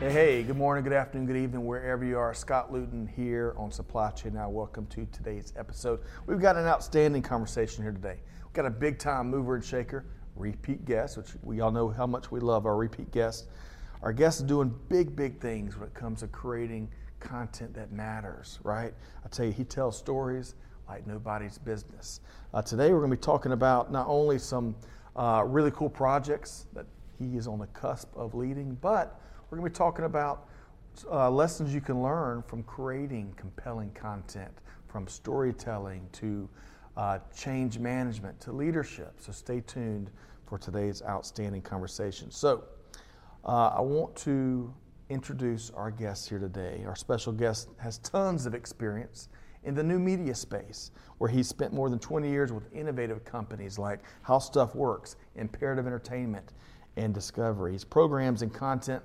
Hey, hey, good morning, good afternoon, good evening, wherever you are. Scott Luton here on Supply Chain Now. Welcome to today's episode. We've got an outstanding conversation here today. We've got a big time mover and shaker, repeat guest, which we all know how much we love our repeat guests. Our guest is doing big, big things when it comes to creating content that matters, right? I tell you, he tells stories like nobody's business. Uh, today, we're going to be talking about not only some uh, really cool projects that he is on the cusp of leading, but we're going to be talking about uh, lessons you can learn from creating compelling content, from storytelling to uh, change management to leadership. So stay tuned for today's outstanding conversation. So uh, I want to introduce our guest here today. Our special guest has tons of experience in the new media space, where he's spent more than 20 years with innovative companies like How Stuff Works, Imperative Entertainment, and Discovery. His programs and content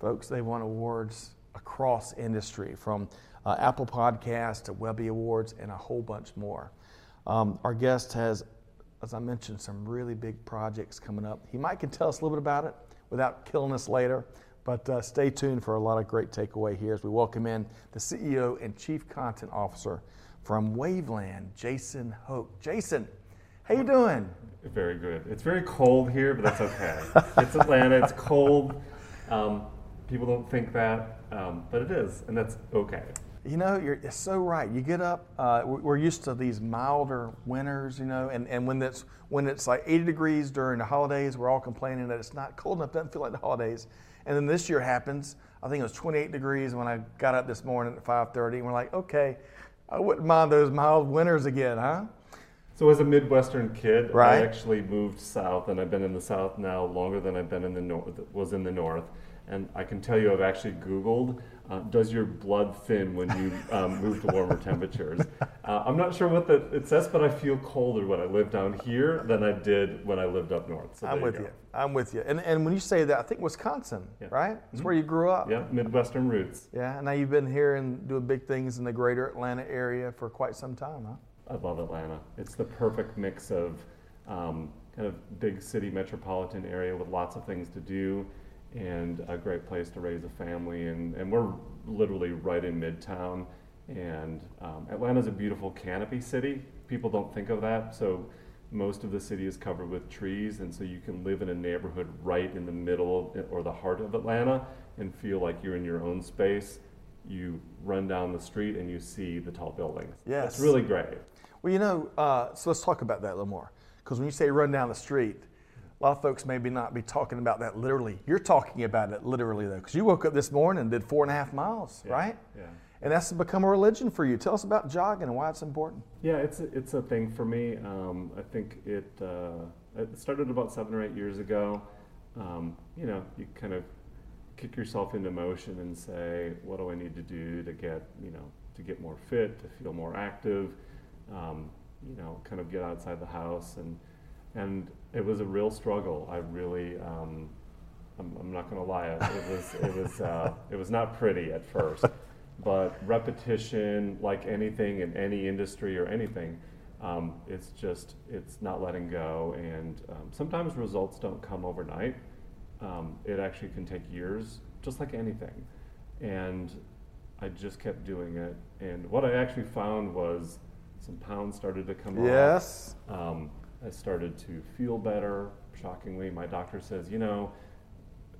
Folks, they won awards across industry from uh, Apple Podcasts to Webby Awards and a whole bunch more. Um, our guest has, as I mentioned, some really big projects coming up. He might can tell us a little bit about it without killing us later, but uh, stay tuned for a lot of great takeaway here as we welcome in the CEO and Chief Content Officer from Wavland, Jason Hoch. Jason, how you doing? Very good. It's very cold here, but that's okay. it's Atlanta. It's cold. Um, people don't think that, um, but it is, and that's okay. You know, you're so right. You get up. Uh, we're used to these milder winters, you know, and, and when it's when it's like 80 degrees during the holidays, we're all complaining that it's not cold enough. Doesn't feel like the holidays. And then this year happens. I think it was 28 degrees when I got up this morning at 5:30, and we're like, okay, I wouldn't mind those mild winters again, huh? So as a Midwestern kid, right. I actually moved south, and I've been in the South now longer than I've been in the north. Was in the North. And I can tell you, I've actually Googled, uh, does your blood thin when you um, move to warmer temperatures? Uh, I'm not sure what that it says, but I feel colder when I live down here than I did when I lived up north. So I'm with you, you. I'm with you. And, and when you say that, I think Wisconsin, yeah. right? It's mm-hmm. where you grew up. Yeah, Midwestern roots. Yeah, and now you've been here and doing big things in the greater Atlanta area for quite some time, huh? I love Atlanta. It's the perfect mix of um, kind of big city metropolitan area with lots of things to do and a great place to raise a family. And, and we're literally right in Midtown. And um, Atlanta's a beautiful canopy city. People don't think of that. So most of the city is covered with trees, and so you can live in a neighborhood right in the middle or the heart of Atlanta and feel like you're in your own space. You run down the street and you see the tall buildings. Yes. It's really great. Well, you know, uh, so let's talk about that a little more. Because when you say run down the street, a lot of folks maybe not be talking about that literally. You're talking about it literally though, because you woke up this morning and did four and a half miles, yeah, right? Yeah. And that's become a religion for you. Tell us about jogging and why it's important. Yeah, it's a, it's a thing for me. Um, I think it uh, it started about seven or eight years ago. Um, you know, you kind of kick yourself into motion and say, what do I need to do to get you know to get more fit, to feel more active, um, you know, kind of get outside the house and and it was a real struggle. I really, um, I'm, I'm, not going to lie, it was it was uh, it was not pretty at first, but repetition, like anything in any industry or anything, um, it's just it's not letting go, and um, sometimes results don't come overnight. Um, it actually can take years, just like anything, and I just kept doing it. And what I actually found was some pounds started to come yes. off. Yes um, I started to feel better. Shockingly, my doctor says, you know,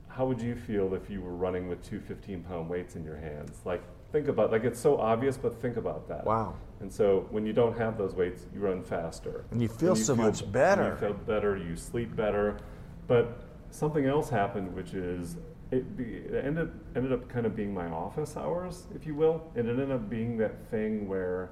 how would you feel if you were running with two 15 pound weights in your hands? Like, think about like it's so obvious, but think about that. Wow. And so when you don't have those weights, you run faster. And you feel and you so feel, much better. You feel better, you sleep better. But something else happened, which is it, be, it ended, ended up kind of being my office hours, if you will. It ended up being that thing where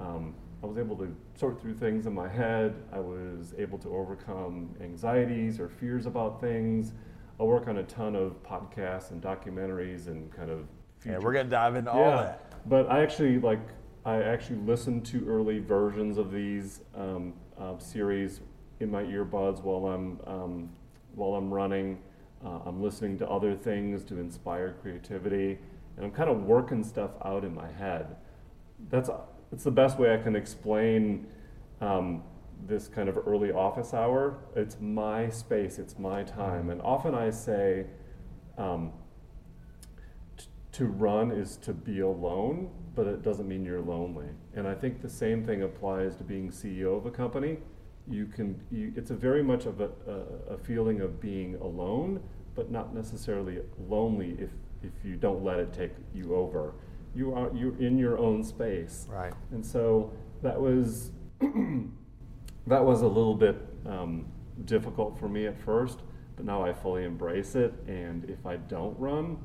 um, I was able to sort through things in my head. I was able to overcome anxieties or fears about things. I work on a ton of podcasts and documentaries and kind of Yeah, we're gonna dive into all that. But I actually like I actually listen to early versions of these um, uh, series in my earbuds while I'm um, while I'm running. Uh, I'm listening to other things to inspire creativity, and I'm kind of working stuff out in my head. That's it's the best way I can explain um, this kind of early office hour. It's my space, it's my time, and often I say. Um, to run is to be alone, but it doesn't mean you're lonely. And I think the same thing applies to being CEO of a company. You can, you, it's a very much of a, a, a feeling of being alone, but not necessarily lonely if, if you don't let it take you over. You are you're in your own space, Right. and so that was that was a little bit um, difficult for me at first, but now I fully embrace it. And if I don't run,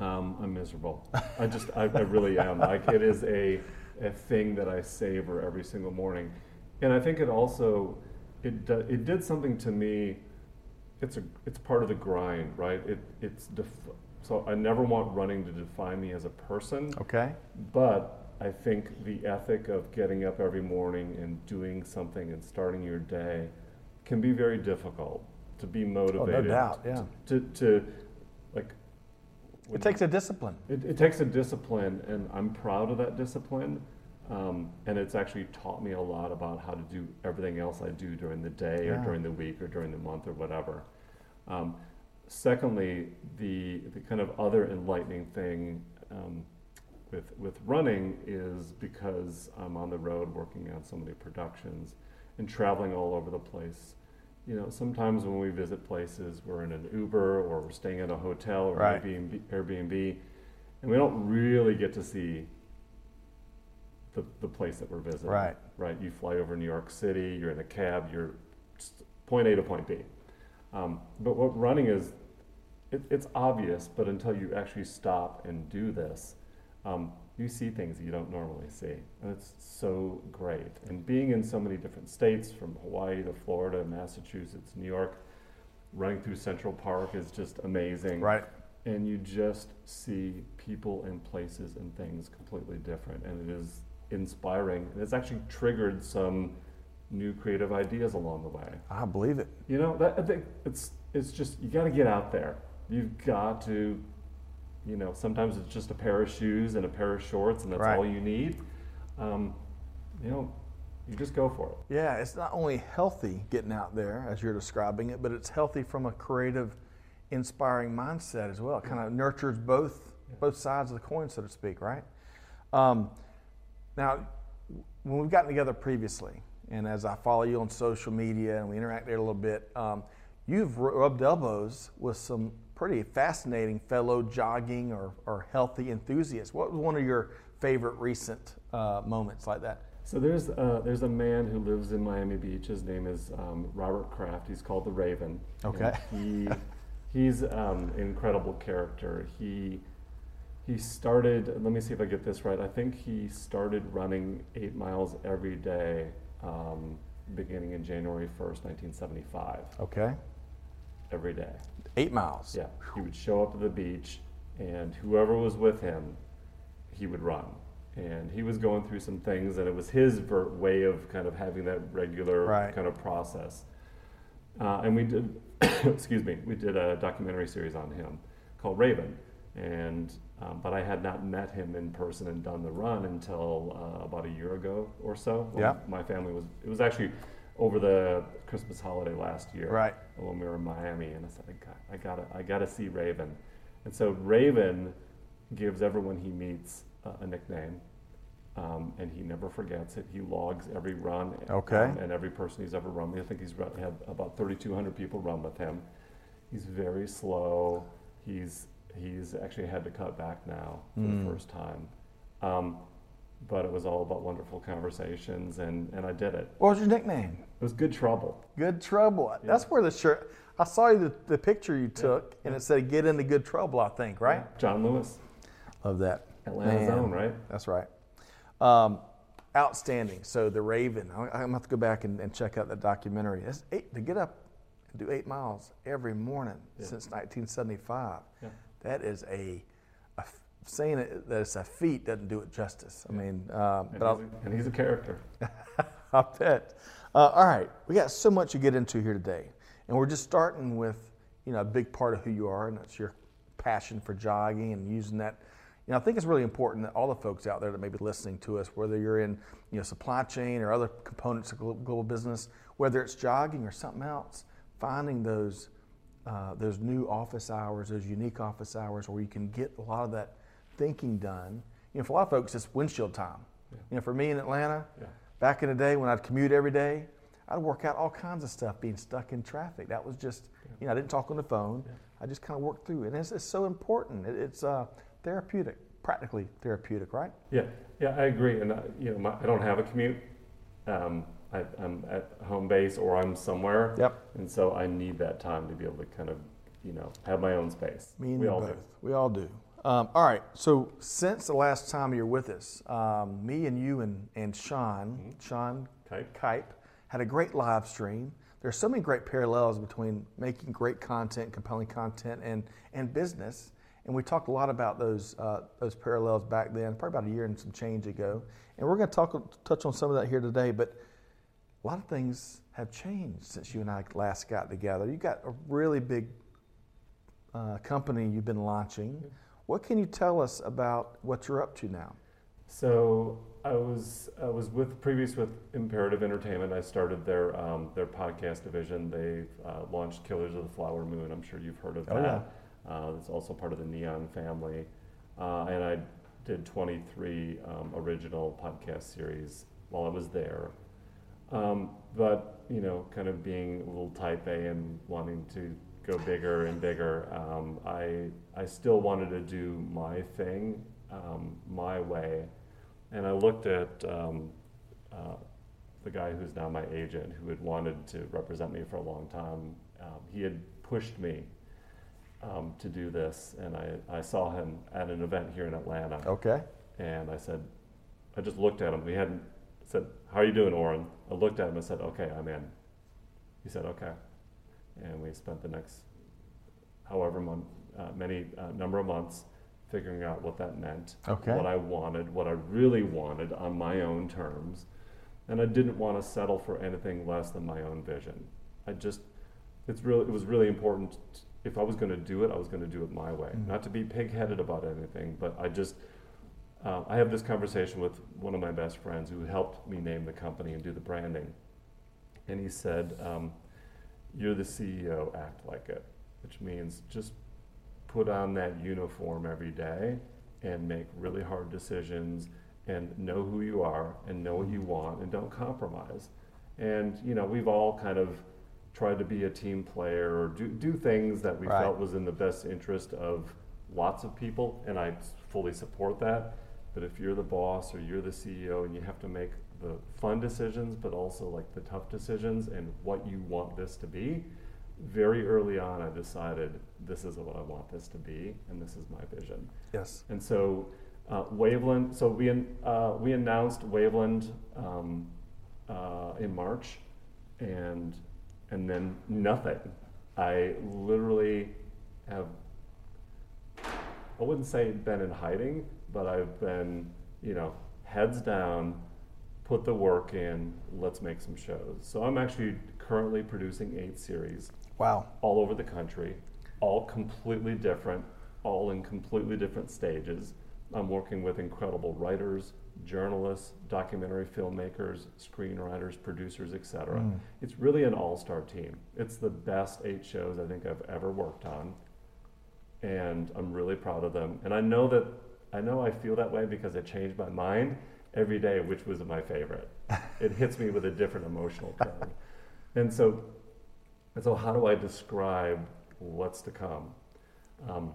um, I'm miserable. I just, I, I really am. Like it is a, a thing that I savor every single morning, and I think it also, it do, it did something to me. It's a, it's part of the grind, right? It, it's def- so I never want running to define me as a person. Okay. But I think the ethic of getting up every morning and doing something and starting your day can be very difficult to be motivated. Oh, no doubt, yeah. To, to like. It takes a discipline. It, it takes a discipline, and I'm proud of that discipline. Um, and it's actually taught me a lot about how to do everything else I do during the day Yeah. or during the week or during the month or whatever. Um, secondly, the, the kind of other enlightening thing um, with, with running is because I'm on the road working on so many productions and traveling all over the place. You know, sometimes when we visit places, we're in an Uber or we're staying in a hotel or Right. Airbnb, Airbnb, and we don't really get to see the, the place that we're visiting. Right. Right. You fly over New York City, you're in a cab, you're point A to point B. Um, but what running is, it, it's obvious, but until you actually stop and do this, um, you see things you don't normally see. And it's so great. And being in so many different states, from Hawaii to Florida, Massachusetts, New York, running through Central Park is just amazing Right. and you just see people and places and things completely different and it is inspiring and it's actually triggered some new creative ideas along the way I believe it. you know that I think it's it's just you got to get out there you've got to you know sometimes it's just a pair of shoes and a pair of shorts and that's Right. all you need um, you know you just go for it Yeah, it's not only healthy getting out there as you're describing it, but it's healthy from a creative, inspiring mindset as well. It kind of nurtures both both sides of the coin, so to speak, right? Um, now, when we've gotten together previously, and as I follow you on social media and we interact there a little bit, um, you've rubbed elbows with some pretty fascinating fellow jogging or, or healthy enthusiasts. What was one of your favorite recent uh, moments like that? So there's uh, there's a man who lives in Miami Beach. His name is um, Robert Kraft. He's called the Raven. Okay. And he he's um, an incredible character. He he started. Let me see if I get this right. I think he started running eight miles every day, um, beginning in January first, 1975. Okay. Every day. Eight miles. Yeah, he would show up at the beach, and whoever was with him, he would run. And he was going through some things, and it was his ver- way of kind of having that regular Right. kind of process. Uh, and we did, excuse me, we did a documentary series on him called Raven. And um, but I had not met him in person and done the run until uh, about a year ago or so. Yeah. My family was. It was actually over the Christmas holiday last year Right. when we were in Miami, and I said, I got, I gotta, I gotta see Raven. And so Raven gives everyone he meets uh, a nickname, um, and he never forgets it. He logs every run, Okay. um, and every person he's ever run. with. I think he's run, had about 3,200 people run with him. He's very slow. He's he's actually had to cut back now for Mm. the first time. Um, but it was all about wonderful conversations, and, and I did it. What was your nickname? It was good trouble. Good Trouble. That's where the shirt. I saw you the, the picture you took, and it said "Get into Good Trouble." I think, right? John Lewis, Love that. Atlanta's Man, own, right? That's right. Um, outstanding. So the Raven. I- I'm gonna have to go back and, and check out that documentary. That's eight to get up and do eight miles every morning Yeah. since 1975. Yeah. That is a, a saying it, that it's a feat doesn't do it justice. I mean, uh, And, but he's a, and he's a character. I bet. Uh, all right, we got so much to get into here today, and we're just starting with you know a big part of who you are, and that's your passion for jogging and using that. You know, I think it's really important that all the folks out there that may be listening to us, whether you're in you know supply chain or other components of global business, whether it's jogging or something else, finding those uh, those new office hours, those unique office hours, where you can get a lot of that thinking done. You know, for a lot of folks, it's windshield time. You know, for me in Atlanta, Yeah. back in the day when I'd commute every day, I'd work out all kinds of stuff being stuck in traffic. That was just, you know, I didn't talk on the phone. I just kind of worked through it. And it's, it's so important. It, it's uh, therapeutic, practically therapeutic, right? Yeah, yeah, I agree. And uh, you know, my, I don't have a commute. Um, I, I'm at home base or I'm somewhere. Yep. And so I need that time to be able to kind of, you know, have my own space. Me and we you all both. do. We all do. Um, all right. So since the last time you're with us, um, me and you and, and Sean, Sean Kipe. Kipe, had a great live stream. There's so many great parallels between making great content, compelling content, and, and business. And we talked a lot about those, uh, those parallels back then, probably about a year and some change ago. And we're going to talk, touch on some of that here today. But a lot of things have changed since you and I last got together. You've got a really big uh, company you've been launching. What can you tell us about what you're up to now? So I was I was with previous with Imperative Entertainment. I started their um, their podcast division. They uh, launched Killers of the Flower Moon. I'm sure you've heard of Oh, that. Uh, it's also part of the Neon family. Uh, and I did 23 um, original podcast series while I was there. Um, but you know, kind of being a little type A and wanting to go bigger and bigger, um, I I still wanted to do my thing, um, my way, and I looked at um, uh, the guy who's now my agent, who had wanted to represent me for a long time. Um, he had pushed me um, to do this, and I, I saw him at an event here in Atlanta. Okay. And I said, I just looked at him. We hadn't said, "How are you doing, Oren?" I looked at him and said, "Okay, I'm in." He said, "Okay," and we spent the next, however month, uh, many uh, number of months, figuring out what that meant, Okay. what I wanted, what I really wanted on my own terms, and I didn't want to settle for anything less than my own vision. I just, it's really, it was really important. If I was going to do it, I was going to do it my way. Mhm. Not to be pig-headed about anything, but I just, uh, I have this conversation with one of my best friends who helped me name the company and do the branding, and he said, um, "You're the CEO. Act like it," which means just put on that uniform every day and make really hard decisions and know who you are and know what you want and don't compromise. And you know, we've all kind of tried to be a team player or do, do things that we Right. felt was in the best interest of lots of people, and I fully support that. But if you're the boss or you're the CEO and you have to make the fun decisions, but also like the tough decisions and what you want this to be, very early on, I decided this is what I want this to be, and this is my vision. Yes. And so, uh, Wavland. So we uh, we announced Wavland um, uh, in March, and and then nothing. I literally have. I wouldn't say been in hiding, but I've been, you know, heads down, put the work in. Let's make some shows. So I'm actually currently producing eight series Wow. all over the country, all completely different, all in completely different stages. I'm working with incredible writers, journalists, documentary filmmakers, screenwriters, producers, etc. Mm. It's really an all-star team. It's the best eight shows I think I've ever worked on, and I'm really proud of them. And I know that I know I feel that way because I change my mind every day, which was my favorite. it hits me with a different emotional tone, and so and so, how do I describe what's to come? Um,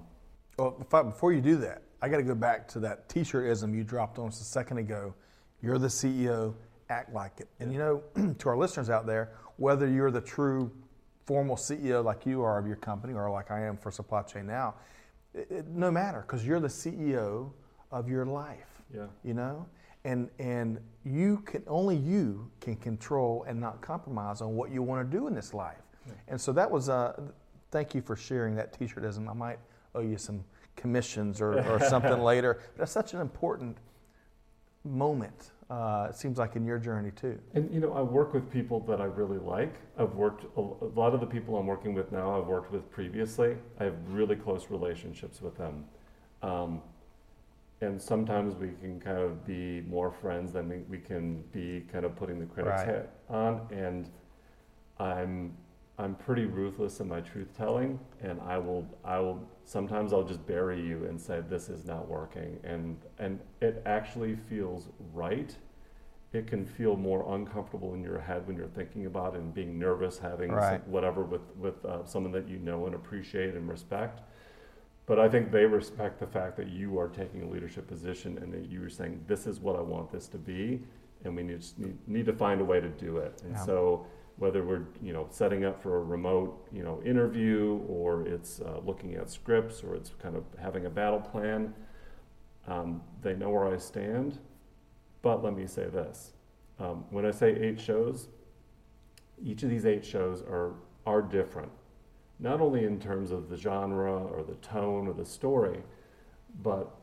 Well, I, before you do that, I got to go back to that T-shirtism you dropped on us a second ago. You're the CEO. Act like it. And you know, to our listeners out there, whether you're the true formal CEO like you are of your company, or like I am for Supply Chain Now, it, it, no matter because you're the CEO of your life. yeah, you know and and you can only you can control and not compromise on what you want to do in this life and so that was uh thank you for sharing that t-shirtism i might owe you some commissions or, or something later. But that's such an important moment. Uh, it seems like in your journey too. And you know, I work with people that I really like. I've worked a, a lot of the people I'm working with now. I've worked with previously. I have really close relationships with them. Um, and sometimes we can kind of be more friends than we, we can be kind of putting the critic's Right. hat on. And I'm I'm pretty ruthless in my truth telling, and I will I will sometimes I'll just bury you and say this is not working, and and it actually feels right. It can feel more uncomfortable in your head when you're thinking about it and being nervous, having some- whatever with with uh, someone that you know and appreciate and respect. But I think they respect the fact that you are taking a leadership position and that you are saying, this is what I want this to be, and we need, need, need to find a way to do it. And Yeah. so whether we're, you know, setting up for a remote, you know, interview or it's uh, looking at scripts or it's kind of having a battle plan, um, they know where I stand. But let me say this. Um, when I say eight shows, each of these eight shows are, are different not only in terms of the genre or the tone or the story, but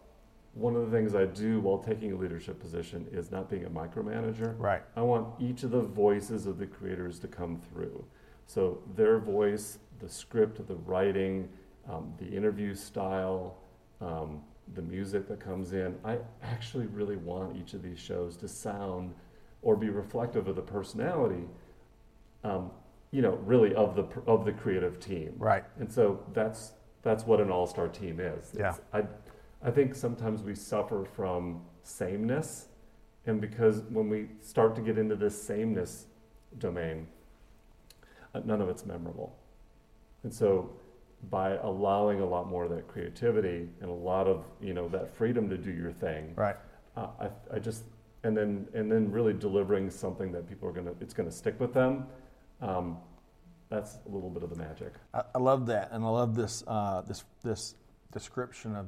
one of the things I do while taking a leadership position is not being a micromanager. Right. I want each of the voices of the creators to come through. So their voice, the script, the writing, um, the interview style, um, the music that comes in. I actually really want each of these shows to sound or be reflective of the personality um, you know, really of the of the creative team. Right. And so that's that's what an all-star team is. Yeah. I I think sometimes we suffer from sameness, and because when we start to get into this sameness domain, uh, none of it's memorable. And so by allowing a lot more of that creativity and a lot of you know that freedom to do your thing, Right. uh, I, I just and then and then really delivering something that people are gonna it's gonna stick with them. Um, that's a little bit of the magic. I, I love that, and I love this uh, this this description of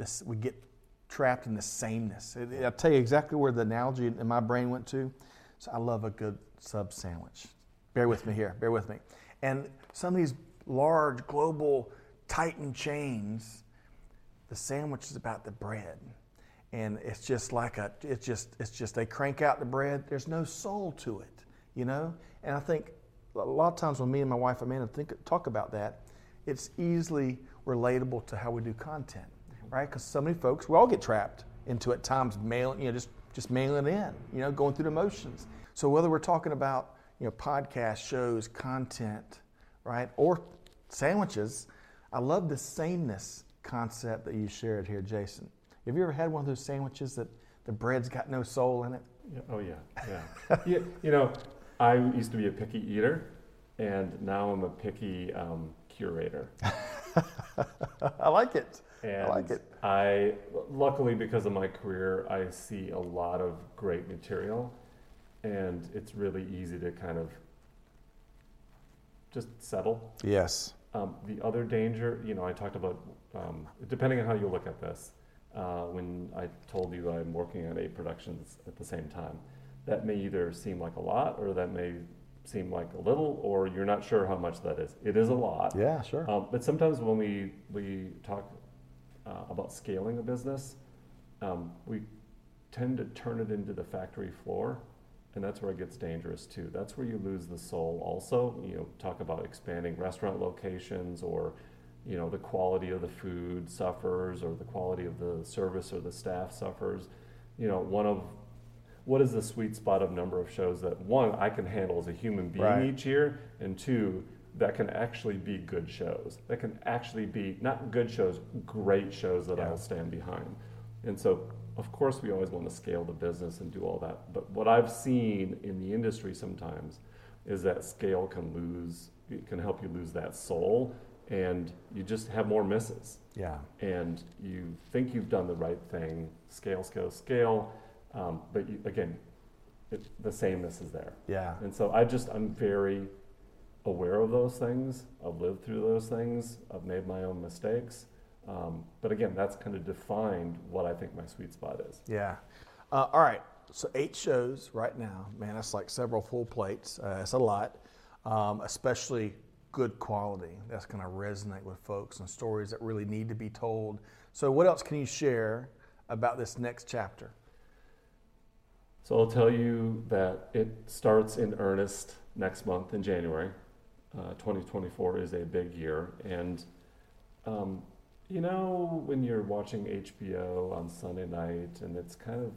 this. We get trapped in the sameness. It, I'll tell you exactly where the analogy in my brain went to. So I love a good sub sandwich. Bear with me here. Bear with me. And some of these large global Titan chains, the sandwich is about the bread. And it's just like a, it's just, it's just, they crank out the bread. There's no soul to it, you know? And I think a lot of times when me and my wife Amanda think, talk about that, it's easily relatable to how we do content, right? Because so many folks, we all get trapped into at times mailing, you know, just, just mailing it in, you know, going through the motions. So whether we're talking about, you know, podcast shows, content, right, or sandwiches, I love the sameness concept that you shared here, Jason. Have you ever had one of those sandwiches that the bread's got no soul in it? Yeah, oh yeah, yeah. yeah. You know, I used to be a picky eater, and now I'm a picky um, curator. I like it. And I like it. I, luckily, because of my career, I see a lot of great material, and it's really easy to kind of just settle. Yes. Um, the other danger, you know, I talked about, um, depending on how you look at this, uh, when I told you I'm working on eight productions at the same time, that may either seem like a lot or that may seem like a little, or you're not sure how much that is. It is a lot. Yeah, sure. Um, but sometimes when we, we talk uh, about scaling a business, um, we tend to turn it into the factory floor, and that's where it gets dangerous too. That's where you lose the soul. Also, you know, talk about expanding restaurant locations, or you know, the quality of the food suffers, or the quality of the service or the staff suffers. You know, one of what is the sweet spot of number of shows that one I can handle as a human being Right. each year, and two that can actually be good shows. That can actually be not good shows, great shows that Yeah. I'll stand behind. And so, of course, we always want to scale the business and do all that. But what I've seen in the industry sometimes is that scale can lose, it can help you lose that soul, and you just have more misses Yeah. and you think you've done the right thing, scale, scale, scale, um, but you, again, it, the sameness is there. Yeah. And so I just, I'm very aware of those things. I've lived through those things. I've made my own mistakes. Um, but again, that's kind of defined what I think my sweet spot is. Yeah. Uh, all right. So eight shows right now. Man, that's like several full plates. Uh, that's a lot, um, especially good quality that's going to resonate with folks and stories that really need to be told. So, what else can you share about this next chapter? So, I'll tell you that it starts in earnest next month in January. Uh, 2024 is a big year. And, um, you know, when you're watching HBO on Sunday night and it's kind of,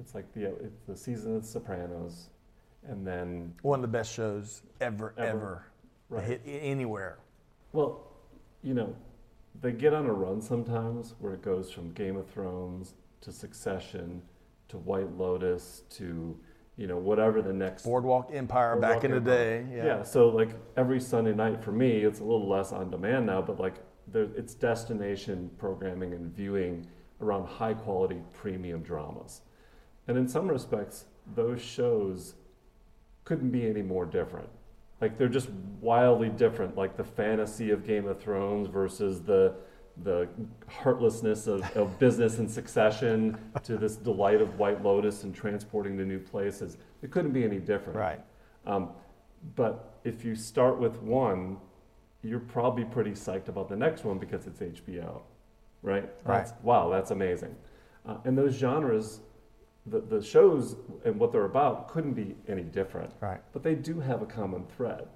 it's like the, it's the season of The Sopranos, and then one of the best shows ever, ever, ever right. hit anywhere. Well, you know, they get on a run sometimes where it goes from Game of Thrones to Succession to White Lotus to you know whatever the next Boardwalk Empire Boardwalk back in Empire. the day. Yeah. yeah. So like every Sunday night for me, it's a little less on demand now, but like there, it's destination programming and viewing around high quality premium dramas, and in some respects, those shows couldn't be any more different. Like they're just wildly different. Like the fantasy of Game of Thrones versus the the heartlessness of, of business and succession to this delight of White Lotus and transporting to new places. It couldn't be any different. Right. Um, but if you start with one, you're probably pretty psyched about the next one because it's HBO, right? Right. That's, wow, that's amazing. Uh, and those genres the, the shows and what they're about couldn't be any different. Right. But they do have a common thread.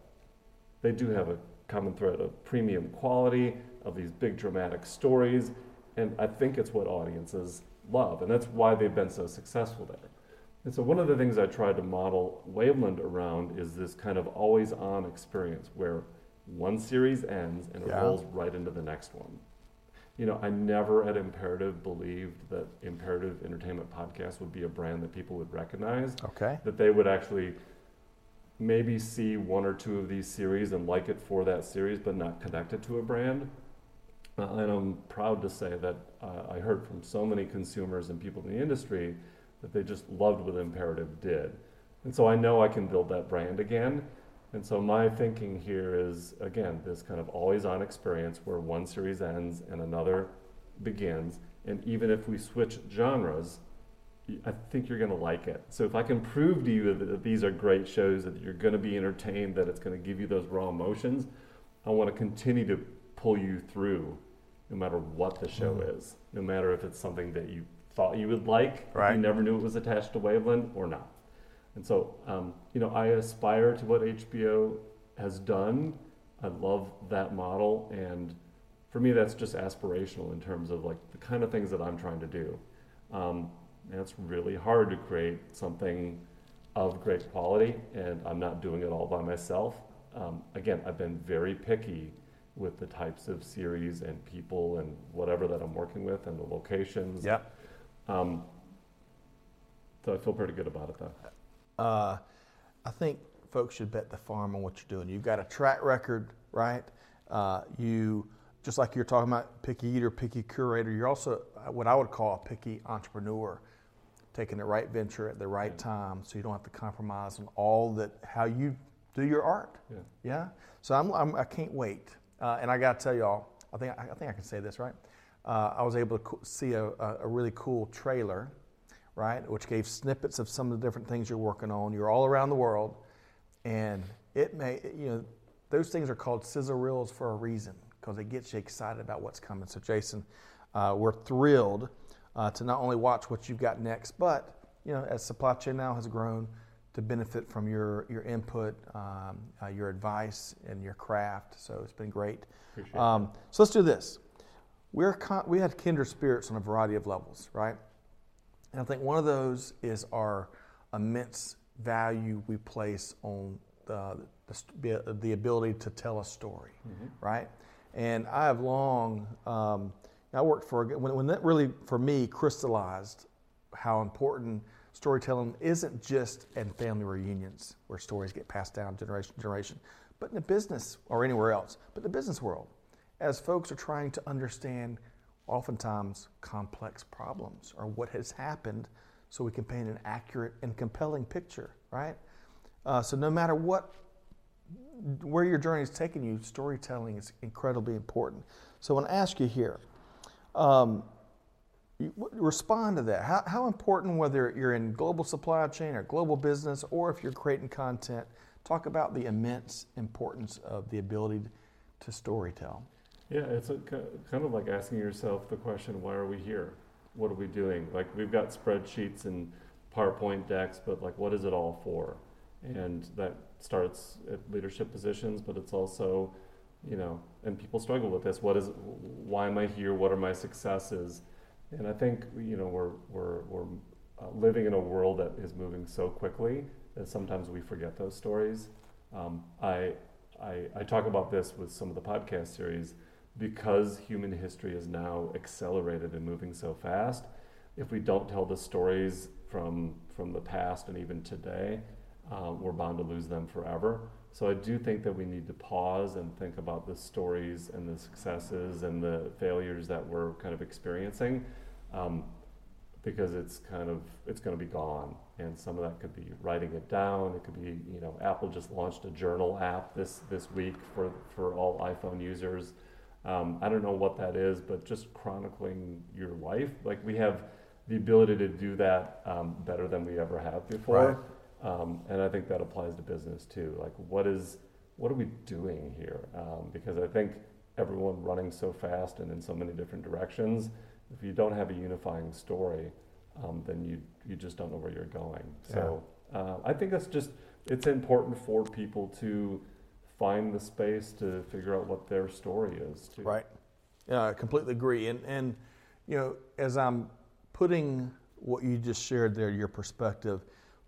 They do have a common thread of premium quality, of these big dramatic stories, and I think it's what audiences love, and that's why they've been so successful there. And so one of the things I tried to model Wavland around is this kind of always on experience where one series ends and it yeah. rolls right into the next one you know, I never at Imperative believed that Imperative Entertainment Podcast would be a brand that people would recognize. Okay. That they would actually maybe see one or two of these series and like it for that series, but not connect it to a brand. And I'm proud to say that uh, I heard from so many consumers and people in the industry that they just loved what Imperative did. And so I know I can build that brand again. And so my thinking here is again this kind of always on experience where one series ends and another begins. And even if we switch genres, I think you're going to like it. So if I can prove to you that these are great shows, that you're going to be entertained, that it's going to give you those raw emotions, I want to continue to pull you through no matter what the show mm. is, no matter if it's something that you thought you would like, right. you never knew it was attached to Wavland or not. And so, um, you know, I aspire to what HBO has done. I love that model. And for me, that's just aspirational in terms of like the kind of things that I'm trying to do. Um, and it's really hard to create something of great quality, and I'm not doing it all by myself. Um, again, I've been very picky with the types of series and people and whatever that I'm working with and the locations. Yeah. Um, so I feel pretty good about it, though. Uh, I think folks should bet the farm on what you're doing. You've got a track record, right? Uh, you just like you're talking about picky eater, picky curator. You're also uh, what I would call a picky entrepreneur, taking the right venture at the right time, so you don't have to compromise on all that how you do your art. Yeah. yeah? So I'm, I'm I can not wait, uh, and I got to tell y'all. I think I think I can say this right. Uh, I was able to see a, a really cool trailer right? Which gave snippets of some of the different things you're working on. You're all around the world, and it may, you know, those things are called sizzle reels for a reason because it gets you excited about what's coming. So, Jason, uh, we're thrilled uh, to not only watch what you've got next, but you know, as supply chain now has grown, to benefit from your your input, um, uh, your advice, and your craft. So it's been great. Um, so let's do this. We're con- we had kindred spirits on a variety of levels, right? And I think one of those is our immense value we place on the, the, the ability to tell a story, mm-hmm. right? And I have long, um, I worked for, when, when that really, for me, crystallized how important storytelling isn't just in family reunions where stories get passed down generation to generation, but in the business or anywhere else, but the business world. As folks are trying to understand oftentimes complex problems or what has happened so we can paint an accurate and compelling picture, right? Uh, so no matter what, where your journey is taking you, storytelling is incredibly important. So I want to ask you here, um, respond to that. How, how important, whether you're in global supply chain or global business, or if you're creating content, talk about the immense importance of the ability to storytell. Yeah, it's a, kind of like asking yourself the question, why are we here? What are we doing? Like we've got spreadsheets and PowerPoint decks, but like what is it all for? And that starts at leadership positions, but it's also, you know, and people struggle with this. What is, why am I here? What are my successes? And I think, you know, we're, we're, we're uh, living in a world that is moving so quickly that sometimes we forget those stories. Um, I, I, I talk about this with some of the podcast series because human history is now accelerated and moving so fast. If we don't tell the stories from from the past and even today, uh, we're bound to lose them forever. So I do think that we need to pause and think about the stories and the successes and the failures that we're kind of experiencing, um, because it's kind of it's going to be gone. And some of that could be writing it down. It could be you know Apple just launched a journal app this this week for for all iPhone users. Um, I don't know what that is, but just chronicling your life. Like we have the ability to do that um, better than we ever have before. Right. Um, and I think that applies to business too. Like, what is what are we doing here? Um, because I think everyone running so fast and in so many different directions, if you don't have a unifying story, um, then you you just don't know where you're going. Yeah. So uh, I think that's just it's important for people to find the space to figure out what their story is. Too. Right. Yeah, I completely agree. And and you know, as I'm putting what you just shared there, your perspective,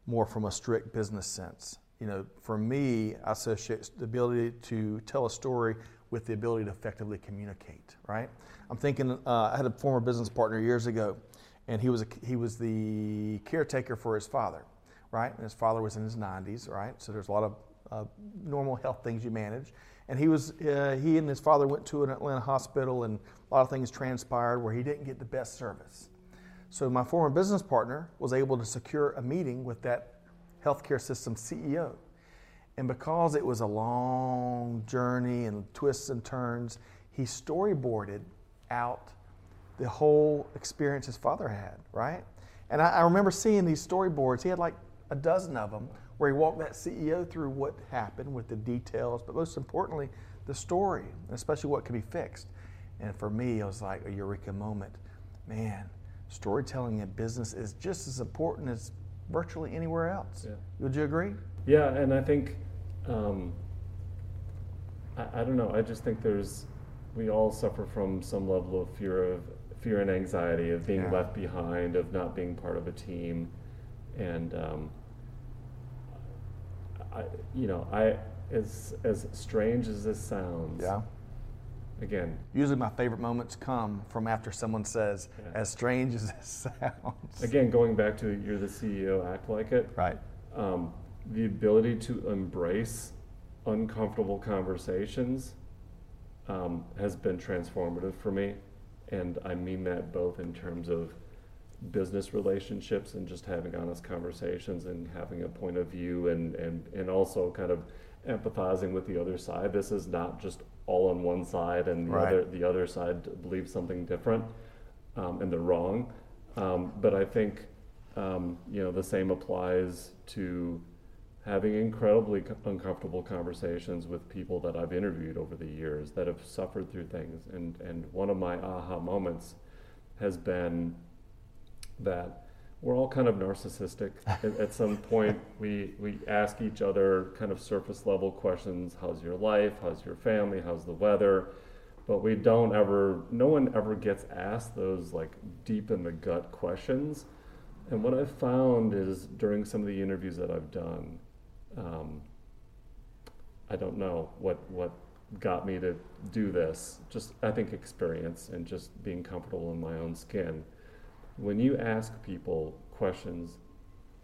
more from a strict business sense. You know, for me, I associate the ability to tell a story with the ability to effectively communicate. Right. I'm thinking. Uh, I had a former business partner years ago, and he was a, he was the caretaker for his father. Right, and his father was in his 90s. Right, so there's a lot of uh, normal health things you manage. And he was uh, he and his father went to an Atlanta hospital, and a lot of things transpired where he didn't get the best service. So my former business partner was able to secure a meeting with that healthcare system CEO. And because it was a long journey and twists and turns, he storyboarded out the whole experience his father had, right? And I, I remember seeing these storyboards. He had like a dozen of them where he walked that CEO through what happened with the details, but most importantly, the story, especially what could be fixed. And for me, it was like a eureka moment. Man, storytelling in business is just as important as virtually anywhere else. Yeah. Would you agree? Yeah, and I think, um, I, I don't know, I just think there's, we all suffer from some level of fear of fear and anxiety of being yeah. left behind, of not being part of a team, and um, I, you know, I as as strange as this sounds. Yeah. Again. Usually, my favorite moments come from after someone says, yeah. "As strange as this sounds." Again, going back to "You're the CEO, act like it." Right. Um, the ability to embrace uncomfortable conversations um, has been transformative for me, and I mean that both in terms of business relationships and just having honest conversations and having a point of view and, and, and also kind of empathizing with the other side. This is not just all on one side and the, right. other, the other side believes something different um, and they're wrong. Um, but I think um, you know the same applies to having incredibly uncomfortable conversations with people that I've interviewed over the years that have suffered through things. And, and one of my aha moments has been that we're all kind of narcissistic. at, at, some point, we, we ask each other kind of surface level questions How's your life? How's your family? How's the weather? But we don't ever, no one ever gets asked those like deep in the gut questions. And what I've found is during some of the interviews that I've done, um, I don't know what, what got me to do this. Just, I think, experience and just being comfortable in my own skin when you ask people questions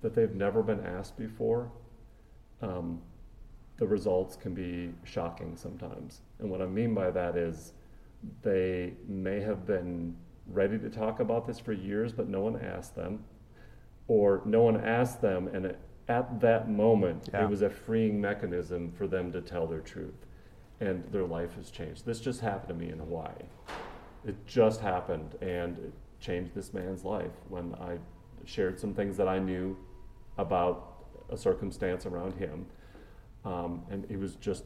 that they've never been asked before, um, the results can be shocking sometimes. And what I mean by that is they may have been ready to talk about this for years, but no one asked them, or no one asked them, and it, at that moment, yeah. it was a freeing mechanism for them to tell their truth, and their life has changed. This just happened to me in Hawaii. It just happened, and it changed this man's life when I shared some things that I knew about a circumstance around him. um, and he was just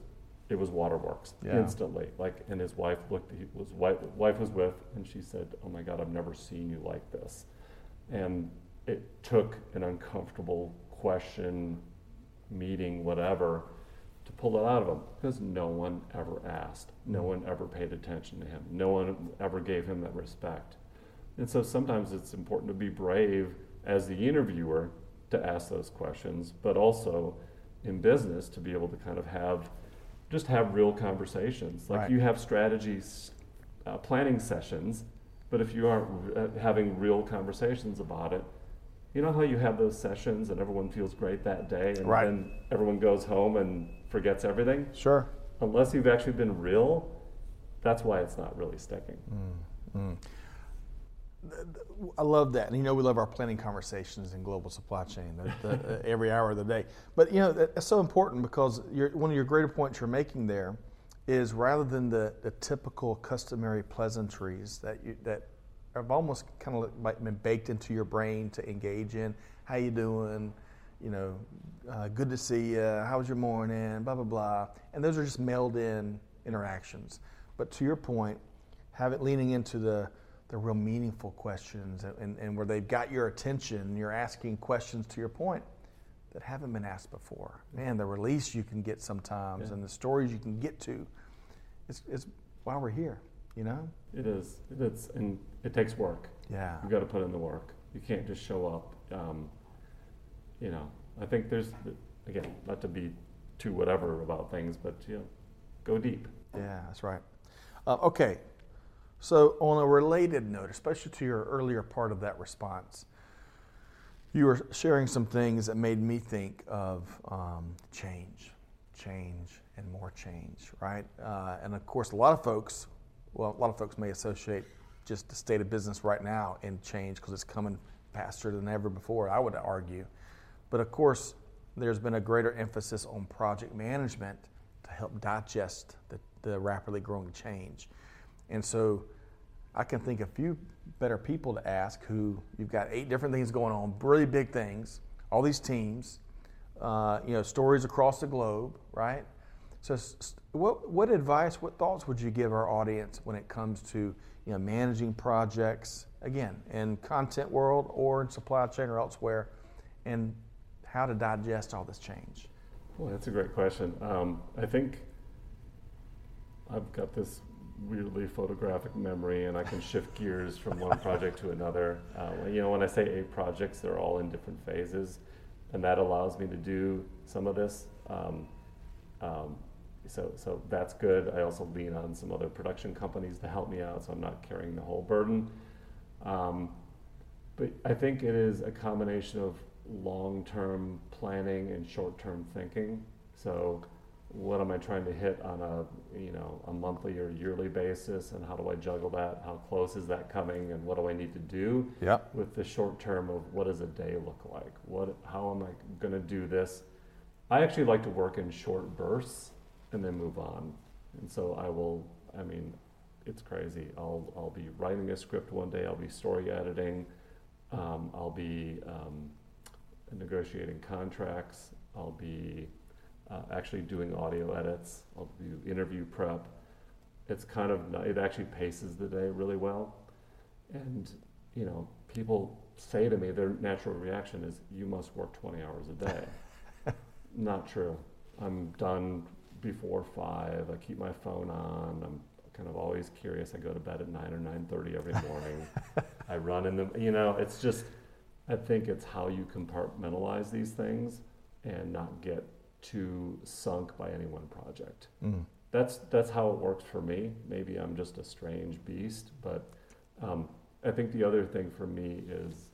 it was waterworks Yeah. instantly. Like, and his wife looked. He was wife, wife was with, and she said, "Oh my God, I've never seen you like this." And it took an uncomfortable question, meeting, whatever, to pull it out of him because no one ever asked, no one ever paid attention to him, no one ever gave him that respect. And so sometimes it's important to be brave as the interviewer to ask those questions, but also in business to be able to kind of have just have real conversations. Like Right. you have strategies, uh, planning sessions, but if you aren't uh, having real conversations about it, you know how you have those sessions and everyone feels great that day, and Right. then everyone goes home and forgets everything. Sure. Unless you've actually been real, that's why it's not really sticking. I love that, and you know we love our planning conversations in global supply chain the, the, uh, every hour of the day. But you know that- that's so important because your, one of your greater points you're making there is rather than the, the typical customary pleasantries that you that have almost kind of like been baked into your brain to engage in. How you doing? You know, uh, good to see you. How was your morning? Blah blah blah. And those are just mailed in interactions. But to your point, have it leaning into the the real meaningful questions and, and, and where they've got your attention, you're asking questions to your point that haven't been asked before. Man, the release you can get sometimes Yeah. and the stories you can get to, it's, it's why we're here, you know? It is. It is, and it takes work. Yeah. You've got to put in the work. You can't just show up. Um, you know, I think there's again not to be too whatever about things, but you know, go deep. Yeah, that's right. Uh, okay, so on a related note, especially to your earlier part of that response, you were sharing some things that made me think of um, change, change, and more change, right? Uh, and of course, a lot of folks, well, a lot of folks may associate just the state of business right now and change because it's coming faster than ever before, I would argue. But of course, there's been a greater emphasis on project management to help digest the, the rapidly growing change. And so I can think of a few better people to ask who you've got eight different things going on, really big things, all these teams, uh, you know, stories across the globe, right? So, what, what advice, what thoughts would you give our audience when it comes to you know, managing projects, again, in content world or in supply chain or elsewhere, and how to digest all this change? Well, that's a great question. Um, I think I've got this weirdly photographic memory, and I can shift gears from one project to another. Uh, you know, when I say eight projects, they're all in different phases, and that allows me to do some of this. Um, um, so, so that's good. I also lean on some other production companies to help me out, so I'm not carrying the whole burden. Um, but I think it is a combination of long-term planning and short-term thinking. So, what am I trying to hit on a you know a monthly or yearly basis, and how do I juggle that? How close is that coming, and what do I need to do Yep. with the short term of what does a day look like? What how am I going to do this? I actually like to work in short bursts and then move on. And so I will. I mean, it's crazy. I'll I'll be writing a script one day. I'll be story editing. Um, I'll be um, negotiating contracts. I'll be uh, actually doing audio edits. I'll do interview prep. It's kind of it actually paces the day really well, and you know people say to me their natural reaction is you must work 20 hours a day. Not true. I'm done before five. I keep my phone on. I'm kind of always curious. I go to bed at nine or 9:30 every morning. I run in the you know it's just I think it's how you compartmentalize these things and not get too sunk by any one project. Mm. That's that's how it works for me. Maybe I'm just a strange beast, but um, I think the other thing for me is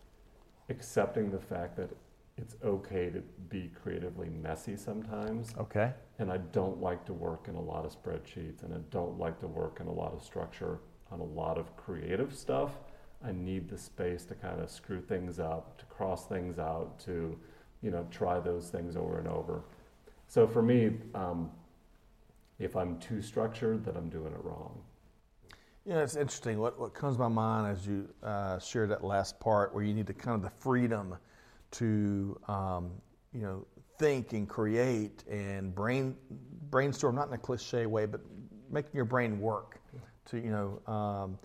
accepting the fact that it's okay to be creatively messy sometimes. Okay. And I don't like to work in a lot of spreadsheets and I don't like to work in a lot of structure on a lot of creative stuff. I need the space to kind of screw things up, to cross things out, to, you know, try those things over and over. So for me, um, if I'm too structured, then I'm doing it wrong. You know, it's interesting. What, what comes to my mind as you uh, shared that last part, where you need the kind of the freedom to, um, you know, think and create and brain brainstorm, not in a cliche way, but making your brain work to you know um,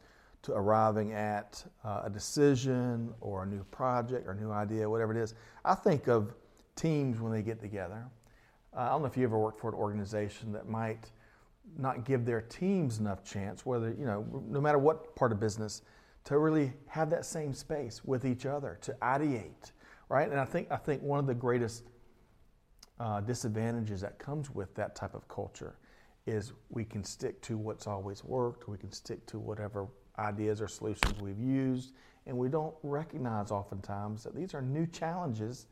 to arriving at uh, a decision or a new project or a new idea, whatever it is. I think of teams when they get together. Uh, I don't know if you ever worked for an organization that might not give their teams enough chance, whether you know, no matter what part of business, to really have that same space with each other to ideate, right? And I think I think one of the greatest uh, disadvantages that comes with that type of culture is we can stick to what's always worked, we can stick to whatever ideas or solutions we've used, and we don't recognize oftentimes that these are new challenges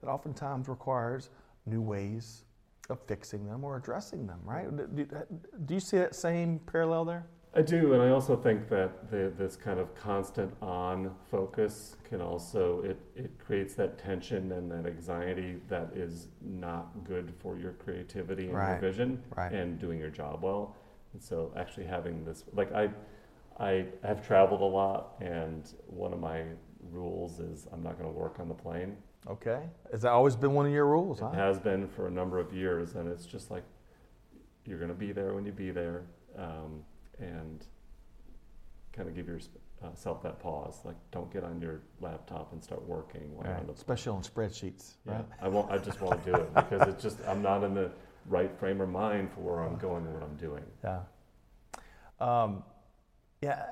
that oftentimes requires new ways of fixing them or addressing them, right? Do, do you see that same parallel there? I do, and I also think that the, this kind of constant on focus can also it, it creates that tension and that anxiety that is not good for your creativity and Right. your vision Right. and doing your job well. And so actually having this like I I have traveled a lot and one of my rules is I'm not going to work on the plane. Okay. Has that always been one of your rules, It huh? has been for a number of years, and it's just like you're going to be there when you be there, um, and kind of give yourself that pause. Like, don't get on your laptop and start working while you're on the. Especially on spreadsheets, Yeah, right? I won't. I just won't do it because it's just I'm not in the right frame of mind for where I'm going and what I'm doing. Yeah. Um, yeah,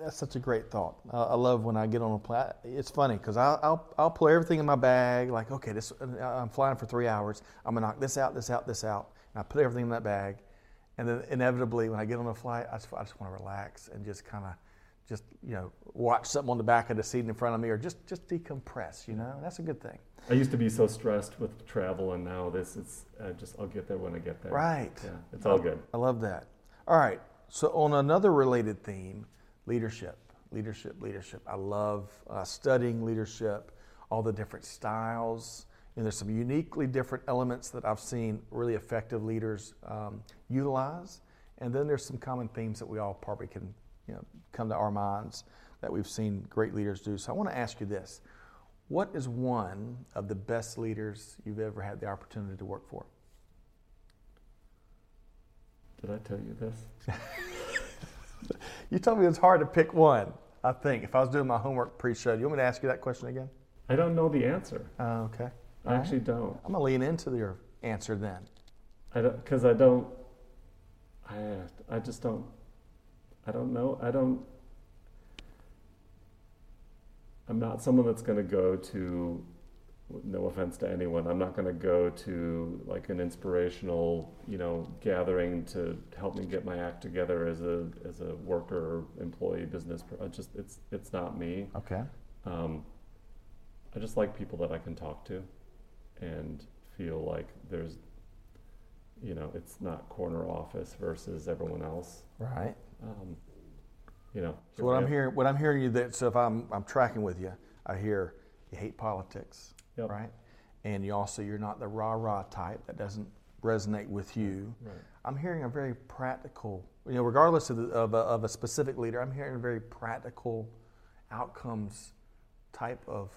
that's such a great thought. Uh, I love when I get on a plane. It's funny because I'll, I'll, I'll pull everything in my bag, like, okay, this, uh, I'm flying for three hours. I'm going to knock this out, this out, this out. And I put everything in that bag. And then inevitably, when I get on a flight, I just, I just want to relax and just kind of just, you know, watch something on the back of the seat in front of me or just, just decompress, you know? That's a good thing. I used to be so stressed with travel, and now this it's uh, just I'll get there when I get there. Right. Yeah, it's all good. I love that. All right. So, on another related theme, leadership, leadership, leadership. I love uh, studying leadership, all the different styles. And there's some uniquely different elements that I've seen really effective leaders um, utilize. And then there's some common themes that we all probably can you know, come to our minds that we've seen great leaders do. So, I want to ask you this What is one of the best leaders you've ever had the opportunity to work for? Did I tell you this? You told me it's hard to pick one. I think if I was doing my homework pre-show, do you want me to ask you that question again? I don't know the answer. Uh, okay. I actually don't. I'm gonna lean into your answer then. I don't because I don't. I I just don't. I don't know. I don't. I'm not someone that's going to go to. No offense to anyone, I'm not going to go to like an inspirational, you know, gathering to help me get my act together as a as a worker, employee, business. I just it's it's not me. Okay. Um, I just like people that I can talk to and feel like there's, you know, it's not corner office versus everyone else. Right. Um, you know, So what I'm yeah. hearing, what I'm hearing you that so if I'm I'm tracking with you, I hear you hate politics, Yep. right? And you also you're not the rah rah type that doesn't resonate with you. Right. I'm hearing a very practical, you know, regardless of, the, of, a, of a specific leader, I'm hearing a very practical outcomes type of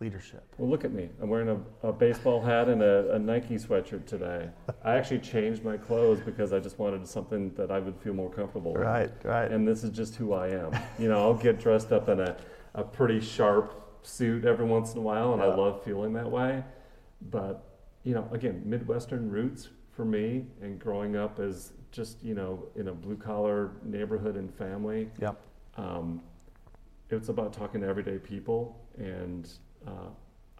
leadership. Well, look at me. I'm wearing a, a baseball hat and a, a Nike sweatshirt today. I actually changed my clothes because I just wanted something that I would feel more comfortable with. Right, right. And this is just who I am. You know, I'll get dressed up in a, a pretty sharp suit every once in a while, and I love feeling that way. But, you know, again, Midwestern roots for me, and growing up as just, you know, in a blue collar neighborhood and family, Yep. um, it's about talking to everyday people and uh,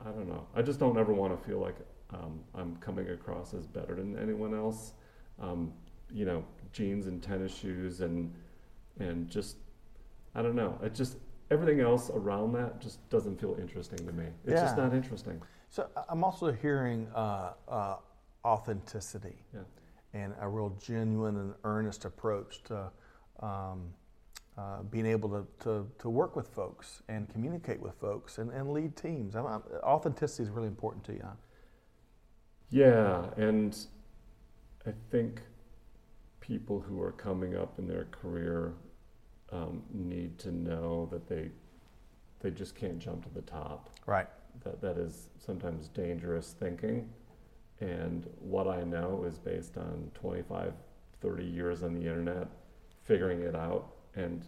i don't know. I just don't ever want to feel like um, i'm coming across as better than anyone else. Um, you know jeans and tennis shoes and and just i don't know. It just everything else around that just doesn't feel interesting to me. It's just not interesting. So I'm also hearing uh, uh, authenticity yeah. and a real genuine and earnest approach to um, uh, being able to, to, to work with folks and communicate with folks and, and lead teams. I'm, I'm, authenticity is really important to you. huh? Yeah, and I think people who are coming up in their career um, need to know that they they just can't jump to the top. Right. That that is sometimes dangerous thinking, And what I know is based on 25, 30 years on the internet, figuring it out. And,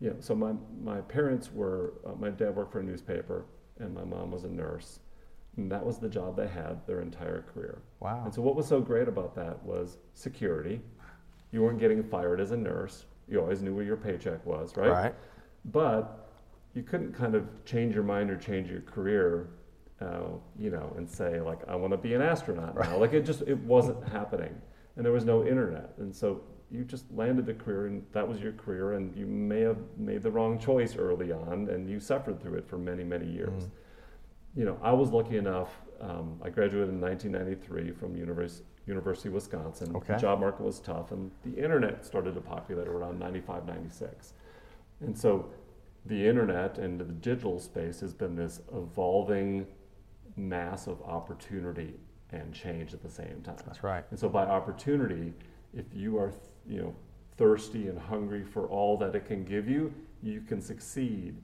you know, so my, my parents were, uh, my dad worked for a newspaper and my mom was a nurse. And that was the job they had their entire career. Wow. And so what was so great about that was security. You weren't getting fired as a nurse. You always knew where your paycheck was, right? Right. But you couldn't kind of change your mind or change your career, uh, you know, and say like I want to be an astronaut now. Like it just it wasn't happening, and there was no internet, and so you just landed the career, and that was your career, and you may have made the wrong choice early on, and you suffered through it for many many years. Mm. You know, I was lucky enough. Um, I graduated in 1993 from University University of Wisconsin. Okay. The job market was tough, and the internet started to populate around 95, 96. And so the internet and the digital space has been this evolving mass of opportunity and change at the same time. That's right. And so by opportunity, if you are, you know, thirsty and hungry for all that it can give you, you can succeed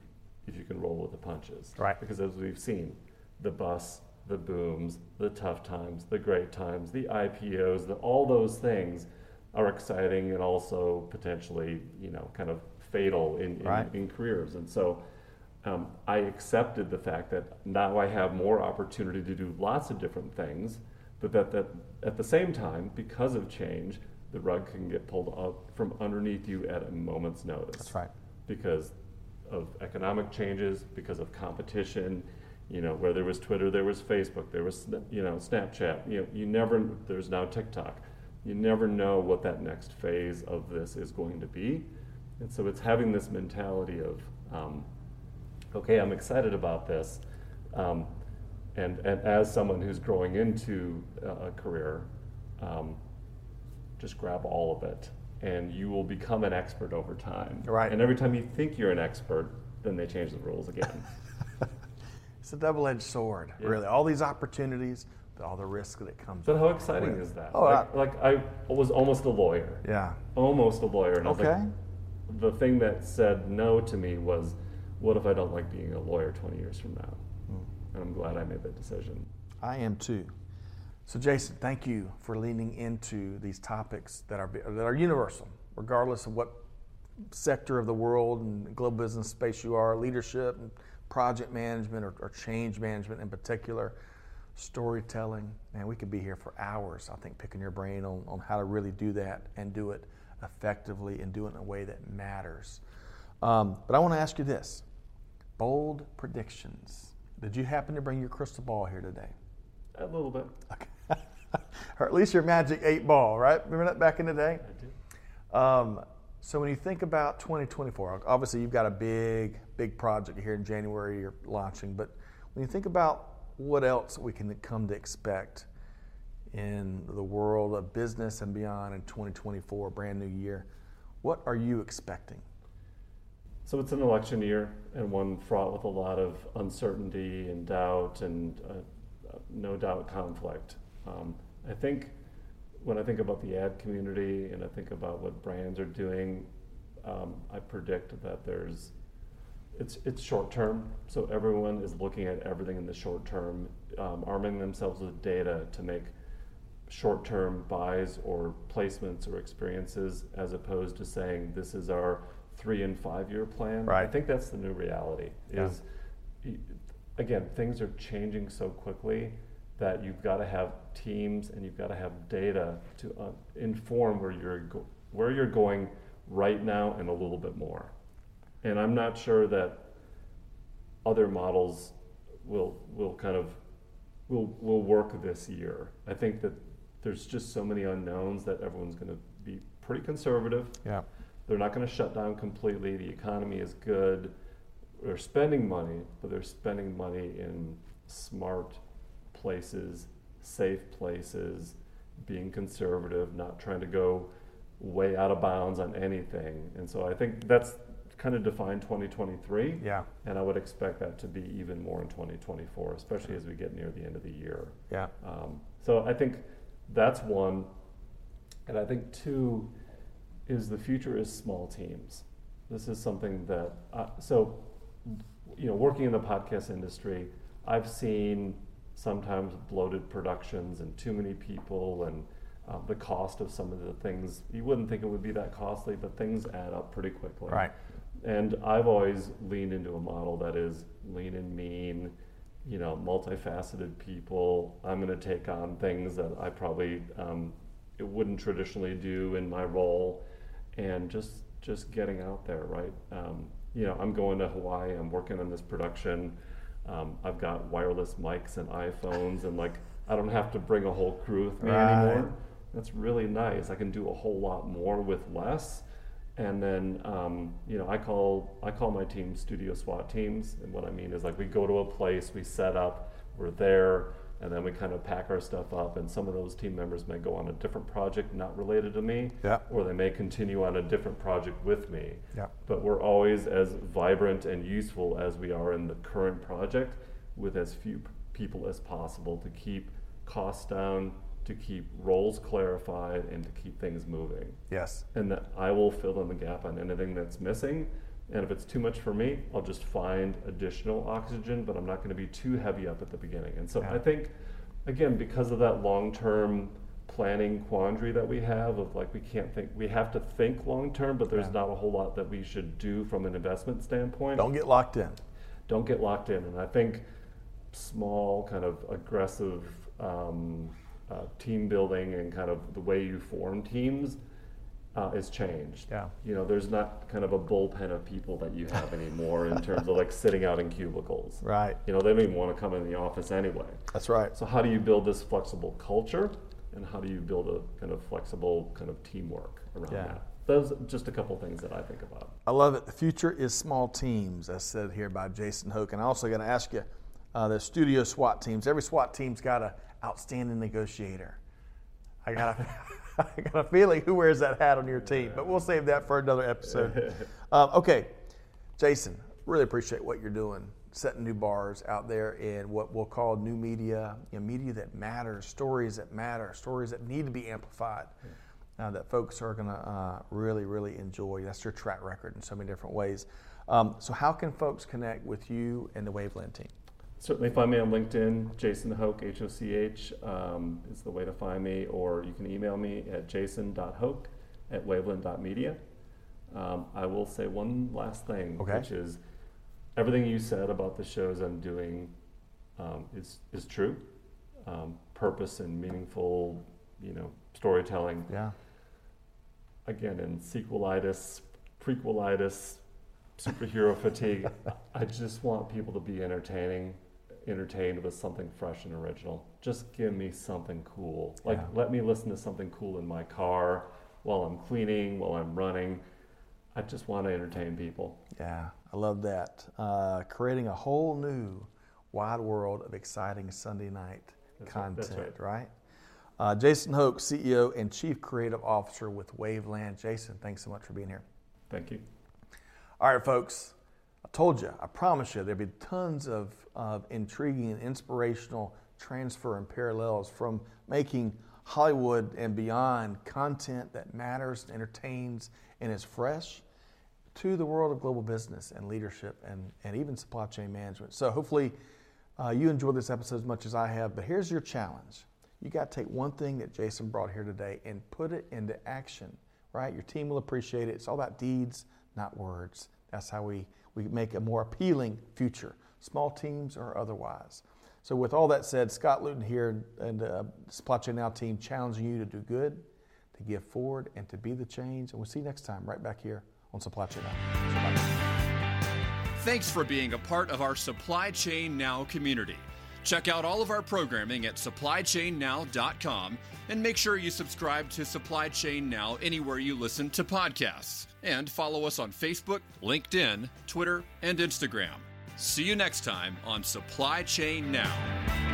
if you can roll with the punches. Right. Because as we've seen, the bus, the booms, the tough times, the great times, the IPOs, the, all those things are exciting and also potentially, you know, kind of fatal in, in, Right. in careers. And so um, I accepted the fact that now I have more opportunity to do lots of different things, but that, that at the same time, because of change, the rug can get pulled up from underneath you at a moment's notice That's right. because of economic changes, because of competition. You know, where there was Twitter, there was Facebook, there was you know Snapchat. You know, you never. There's now TikTok. You never know what that next phase of this is going to be, and so it's having this mentality of, um, okay, I'm excited about this, um, and and as someone who's growing into a, a career, um, just grab all of it and you will become an expert over time. Right. And every time you think you're an expert, then they change the rules again. It's a double-edged sword, Yeah. really. All these opportunities, but all the risk that it comes but how exciting is that? Oh, like, like I was almost a lawyer. Yeah. Almost a lawyer. And I Okay. like, the thing that said no to me was, what if I don't like being a lawyer 20 years from now? Hmm. And I'm glad I made that decision. I am too. So, Jason, thank you for leaning into these topics that are that are universal, regardless of what sector of the world and global business space you are, leadership, and project management, or, or change management in particular, storytelling. Man, we could be here for hours. I think picking your brain on, on how to really do that and do it effectively and do it in a way that matters. Um, but I want to ask you this: bold predictions. Did you happen to bring your crystal ball here today? A little bit. or at least your magic eight ball, right? Remember that back in the day? I do. Um, so when you think about 2024, obviously you've got a big, big project here in January you're launching, but when you think about what else we can come to expect in the world of business and beyond in 2024, brand new year, what are you expecting? So it's an election year and one fraught with a lot of uncertainty and doubt and uh, uh, no doubt conflict. Um, I think when I think about the ad community and I think about what brands are doing, um, I predict that there's it's it's short term. So everyone is looking at everything in the short term, um, arming themselves with data to make short term buys or placements or experiences, as opposed to saying this is our three and five year plan. I think that's the new reality. Yeah. Is y- again things are changing so quickly that you've got to have teams and you've got to have data to uh, inform where you're go- where you're going right now and a little bit more. And I'm not sure that other models will will kind of will will work this year. I think that there's just so many unknowns that everyone's going to be pretty conservative. Yeah. They're not going to shut down completely. The economy is good. They're spending money, but they're spending money in smart places, safe places, being conservative, not trying to go way out of bounds on anything. And so I think that's kind of defined 2023. Yeah. And I would expect that to be even more in 2024, especially as we get near the end of the year. Yeah. Um, so I think that's one. And I think two is the future is small teams. This is something that, uh, so, you know, working in the podcast industry, I've seen sometimes bloated productions and too many people and uh, the cost of some of the things you wouldn't think it would be that costly, but things add up pretty quickly. Right. And I've always leaned into a model that is lean and mean, you know, multifaceted people. I'm going to take on things that I probably um, it wouldn't traditionally do in my role, and just just getting out there, right? Um, you know, I'm going to Hawaii. I'm working on this production. Um, I've got wireless mics and iPhones, and like I don't have to bring a whole crew with me Right. anymore. That's really nice. I can do a whole lot more with less. And then, um, you know, I call I call my team studio SWAT teams, and what I mean is like we go to a place, we set up, we're there, and then we kind of pack our stuff up. And some of those team members may go on a different project not related to me, Yeah. or they may continue on a different project with me. Yeah. But we're always as vibrant and useful as we are in the current project, with as few p- people as possible to keep costs down, to keep roles clarified, and to keep things moving Yes. and that I will fill in the gap on anything that's missing. And if it's too much for me, I'll just find additional oxygen, but I'm not going to be too heavy up at the beginning. And so Yeah. I think, again, because of that long term planning quandary that we have of like we can't think, we have to think long term, but there's Yeah. not a whole lot that we should do from an investment standpoint Don't get locked in. don't get locked in. And I think small, kind of aggressive um, uh, team building and kind of the way you form teams uh, is changed. Yeah. You know, there's not kind of a bullpen of people that you have anymore in terms of like sitting out in cubicles. Right. You know, they don't even want to come in the office anyway. That's right. So how do you build this flexible culture, and how do you build a kind of flexible kind of teamwork around Yeah. that? Those are just a couple things that I think about. I love it. The future is small teams, as said here by Jason Hoch. And I also got to ask you, uh, the studio SWAT teams. Every SWAT team's got an outstanding negotiator. I got a, I got a feeling who wears that hat on your team, but we'll save that for another episode. um, okay, Jason, really appreciate what you're doing, setting new bars out there in what we'll call new media, you know, media that matters, stories that matter, stories that need to be amplified. Uh, that folks are going to uh, really, really enjoy. That's your track record in so many different ways. Um, so, how can folks connect with you and the Wavland team? Certainly find me on LinkedIn. Jason Hoch, H O C H, um, is the way to find me, or you can email me at jason.hoch at wavland.media. Um, I will say one last thing, Okay. which is everything you said about the shows I'm doing um, is, is true. Um, purpose and meaningful, you know, storytelling. Yeah. Again, in sequelitis, prequelitis, superhero fatigue, I just want people to be entertaining, entertained with something fresh and original. Just give me something cool. Like, Yeah. let me listen to something cool in my car while I'm cleaning, while I'm running. I just want to entertain people. Yeah, I love that. Uh, creating a whole new wide world of exciting Sunday night That's content, that's right? Uh, Jason Hoch, CEO and Chief Creative Officer with Wavland. Jason, thanks so much for being here. Thank you. All right, folks, told you, I promise you, there'll be tons of, of intriguing and inspirational transfer and parallels from making Hollywood and beyond content that matters, entertains, and is fresh to the world of global business and leadership and, and even supply chain management. So hopefully uh, you enjoyed this episode as much as I have, but here's your challenge. You got to take one thing that Jason brought here today and put it into action, right? Your team will appreciate it. It's all about deeds, not words. That's how we, we make a more appealing future, small teams or otherwise. So, with all that said, Scott Luton here and the Supply Chain Now team challenging you to do good, to give forward, and to be the change. And we'll see you next time right back here on Supply Chain Now. Thanks for being a part of our Supply Chain Now community. Check out all of our programming at supplychainnow.com and make sure you subscribe to Supply Chain Now anywhere you listen to podcasts. And follow us on Facebook, LinkedIn, Twitter, and Instagram. See you next time on Supply Chain Now.